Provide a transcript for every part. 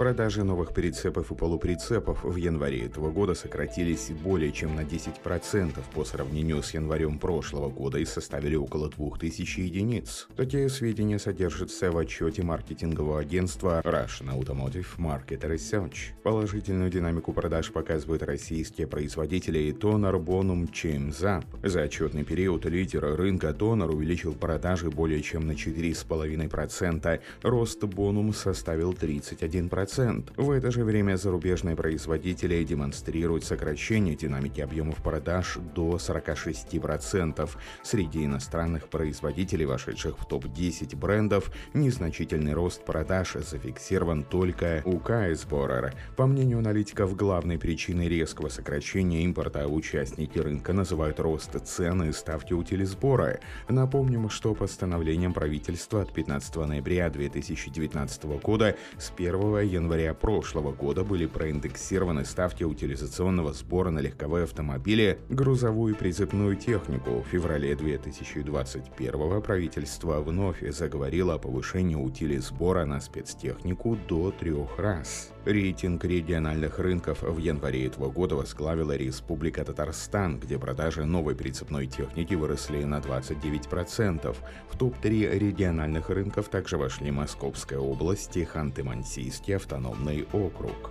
Продажи новых прицепов и полуприцепов в январе этого года сократились более чем на 10% по сравнению с январем прошлого года и составили около 2000 единиц. Такие сведения содержатся в отчете маркетингового агентства Russian Automotive Market Research. Положительную динамику продаж показывают российские производители Тонар, Bonum, Чемзап. За отчетный период лидер рынка Тонар увеличил продажи более чем на 4,5%, рост Bonum составил 31%. В это же время зарубежные производители демонстрируют сокращение динамики объемов продаж до 46%. Среди иностранных производителей, вошедших в топ-10 брендов, незначительный рост продаж зафиксирован только у Кайсборер. По мнению аналитиков, главной причиной резкого сокращения импорта участники рынка называют рост цены и ставки утилизбора. Напомним, что постановлением правительства от 15 ноября 2019 года с 1 января прошлого года были проиндексированы ставки утилизационного сбора на легковые автомобили, грузовую и прицепную технику. В феврале 2021 правительство вновь заговорило о повышении утилизбора на спецтехнику до трех раз. Рейтинг региональных рынков в январе этого года возглавила Республика Татарстан, где продажи новой прицепной техники выросли на 29%. В топ-3 региональных рынков также вошли Московская область и Ханты-Мансийский автономный округ.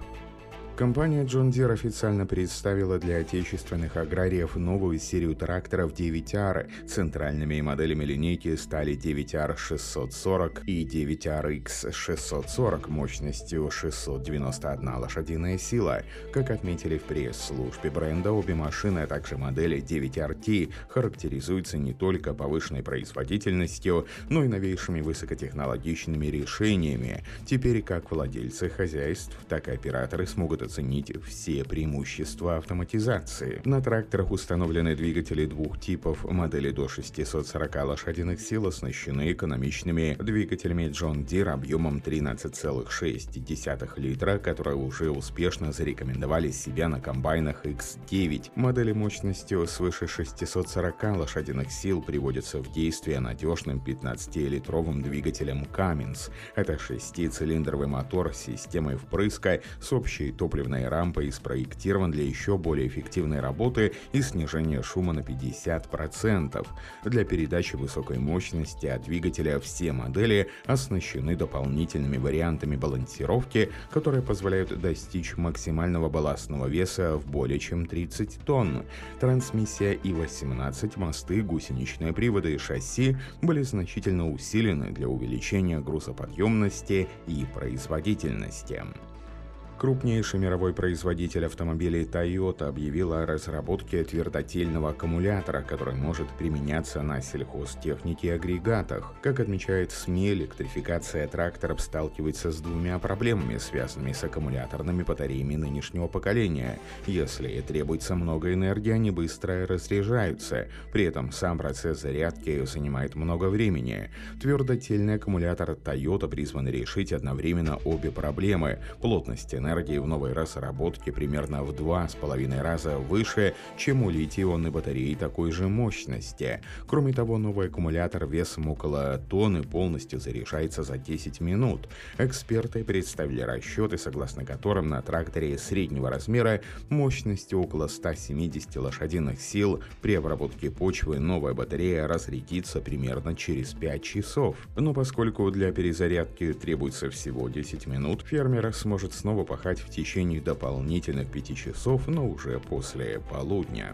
Компания John Deere официально представила для отечественных аграриев новую серию тракторов 9R. Центральными моделями линейки стали 9R 640 и 9RX 640 мощностью 691 лошадиная сила. Как отметили в пресс-службе бренда, обе машины, а также модели 9RT характеризуются не только повышенной производительностью, но и новейшими высокотехнологичными решениями. Теперь как владельцы хозяйств, так и операторы смогут оценить все преимущества автоматизации. На тракторах установлены двигатели двух типов. Модели до 640 лошадиных сил оснащены экономичными двигателями John Deere объемом 13,6 литра, которые уже успешно зарекомендовали себя на комбайнах X9. Модели мощностью свыше 640 лошадиных сил приводятся в действие надежным 15-литровым двигателем Cummins. Это шестицилиндровый мотор с системой впрыска с общей топливной топливной рампой спроектирован для еще более эффективной работы и снижения шума на 50%. Для передачи высокой мощности от двигателя все модели оснащены дополнительными вариантами балансировки, которые позволяют достичь максимального балластного веса в более чем 30 тонн. Трансмиссия И-18, мосты, гусеничные приводы и шасси были значительно усилены для увеличения грузоподъемности и производительности. Крупнейший мировой производитель автомобилей Toyota объявил о разработке твердотельного аккумулятора, который может применяться на сельхозтехнике и агрегатах. Как отмечает СМИ, электрификация тракторов сталкивается с двумя проблемами, связанными с аккумуляторными батареями нынешнего поколения. Если требуется много энергии, они быстро разряжаются. При этом сам процесс зарядки занимает много времени. Твердотельный аккумулятор Toyota призван решить одновременно обе проблемы – плотность энергии энергии в новой разработке примерно в два с половиной раза выше, чем у литий-ионной батареи такой же мощности. Кроме того, новый аккумулятор весом около тонны полностью заряжается за 10 минут. Эксперты представили расчеты, согласно которым на тракторе среднего размера мощностью около 170 лошадиных сил при обработке почвы новая батарея разрядится примерно через 5 часов. Но поскольку для перезарядки требуется всего 10 минут, фермер сможет снова пахать в течение дополнительных 5 часов, но уже после полудня.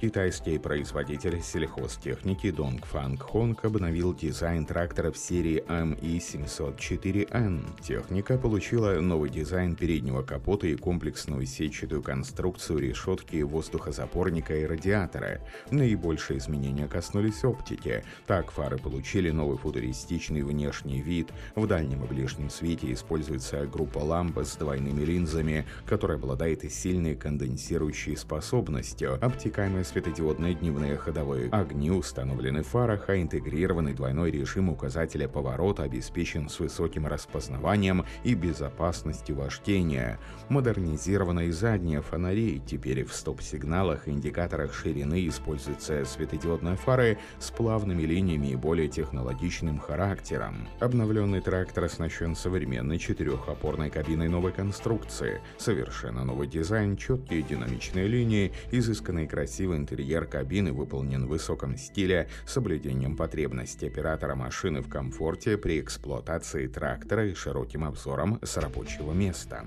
Китайский производитель сельхозтехники Dongfang Hong обновил дизайн тракторов серии ME704N. Техника получила новый дизайн переднего капота и комплексную сетчатую конструкцию решетки воздухозапорника и радиатора. Наибольшие изменения коснулись оптики. Так, фары получили новый футуристичный внешний вид. В дальнем и ближнем свете используется группа ламп с двойными линзами, которая обладает сильной конденсирующей способностью. Обтекаемость светодиодные дневные ходовые огни установлены в фарах, а интегрированный двойной режим указателя поворота обеспечен с высоким распознаванием и безопасностью вождения. Модернизированные задние фонари, теперь в стоп-сигналах и индикаторах ширины используются светодиодные фары с плавными линиями и более технологичным характером. Обновленный трактор оснащен современной четырехопорной кабиной новой конструкции, совершенно новый дизайн, четкие динамичные линии, изысканный красивый интерьер кабины выполнен в высоком стиле соблюдением потребностей оператора машины в комфорте при эксплуатации трактора и широким обзором с рабочего места.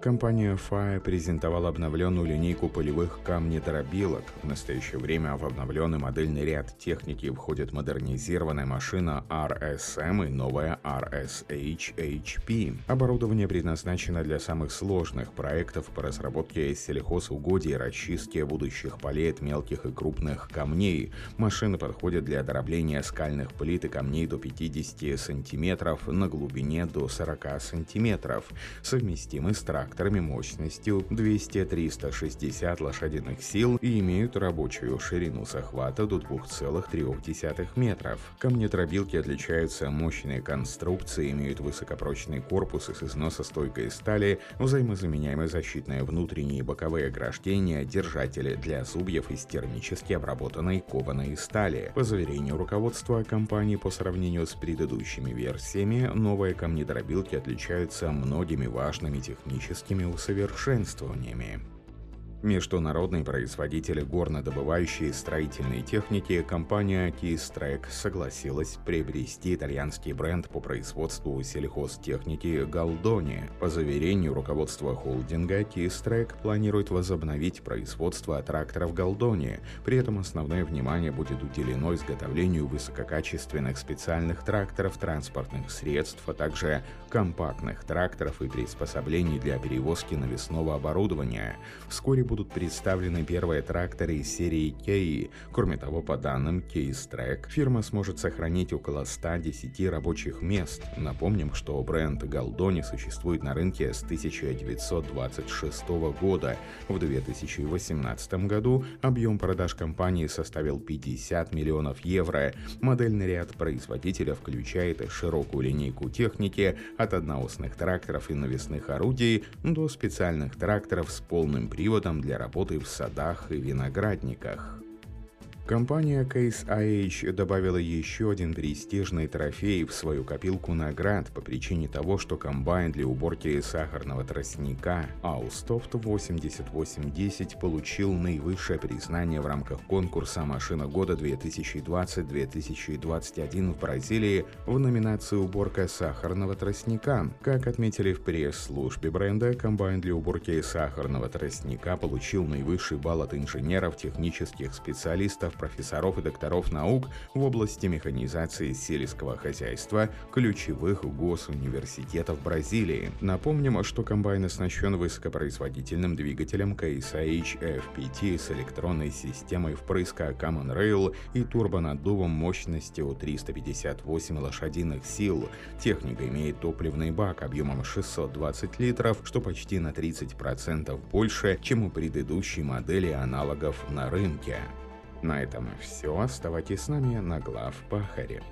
Компания FIA презентовала обновленную линейку полевых камнедробилок. В настоящее время в обновленный модельный ряд техники входит модернизированная машина RSM и новая RSH HP. Оборудование предназначено для самых сложных проектов по разработке сельхозугодий и расчистке будущих полей от мелких и крупных камней. Машины подходят для дробления скальных плит и камней до 50 см на глубине до 40 см. Совместимы с трактором тракторами мощностью 200-360 лошадиных сил и имеют рабочую ширину захвата до 2,3 метров. Камнетробилки отличаются мощной конструкцией, имеют высокопрочный корпус из износостойкой стали, взаимозаменяемые защитные внутренние и боковые ограждения, держатели для зубьев из термически обработанной кованой стали. По заверению руководства компании по сравнению с предыдущими версиями, новые камнедробилки отличаются многими важными техническими техническими усовершенствованиями. Международный производитель горнодобывающей строительной техники компания Keystrike согласилась приобрести итальянский бренд по производству сельхозтехники Галдони. По заверению руководства холдинга, Keystrike планирует возобновить производство тракторов Галдони. При этом основное внимание будет уделено изготовлению высококачественных специальных тракторов, транспортных средств, а также компактных тракторов и приспособлений для перевозки навесного оборудования. Вскоре будут представлены первые тракторы из серии Kei. Кроме того, по данным Case фирма сможет сохранить около 110 рабочих мест. Напомним, что бренд Галдони существует на рынке с 1926 года. В 2018 году объем продаж компании составил 50 миллионов евро. Модельный ряд производителя включает широкую линейку техники от одноосных тракторов и навесных орудий до специальных тракторов с полным приводом для работы в садах и виноградниках. Компания Case IH добавила еще один престижный трофей в свою копилку наград по причине того, что комбайн для уборки сахарного тростника Austoft 8810 получил наивысшее признание в рамках конкурса «Машина года 2020-2021» в Бразилии в номинации «Уборка сахарного тростника». Как отметили в пресс-службе бренда, комбайн для уборки сахарного тростника получил наивысший балл от инженеров, технических специалистов, профессоров и докторов наук в области механизации сельского хозяйства ключевых госуниверситетов Бразилии. Напомним, что комбайн оснащен высокопроизводительным двигателем KSH FPT с электронной системой впрыска Common Rail и турбонаддувом мощностью 358 лошадиных сил. Техника имеет топливный бак объемом 620 литров, что почти на 30% больше, чем у предыдущей модели аналогов на рынке. На этом все. Оставайтесь с нами на глав Пахаре.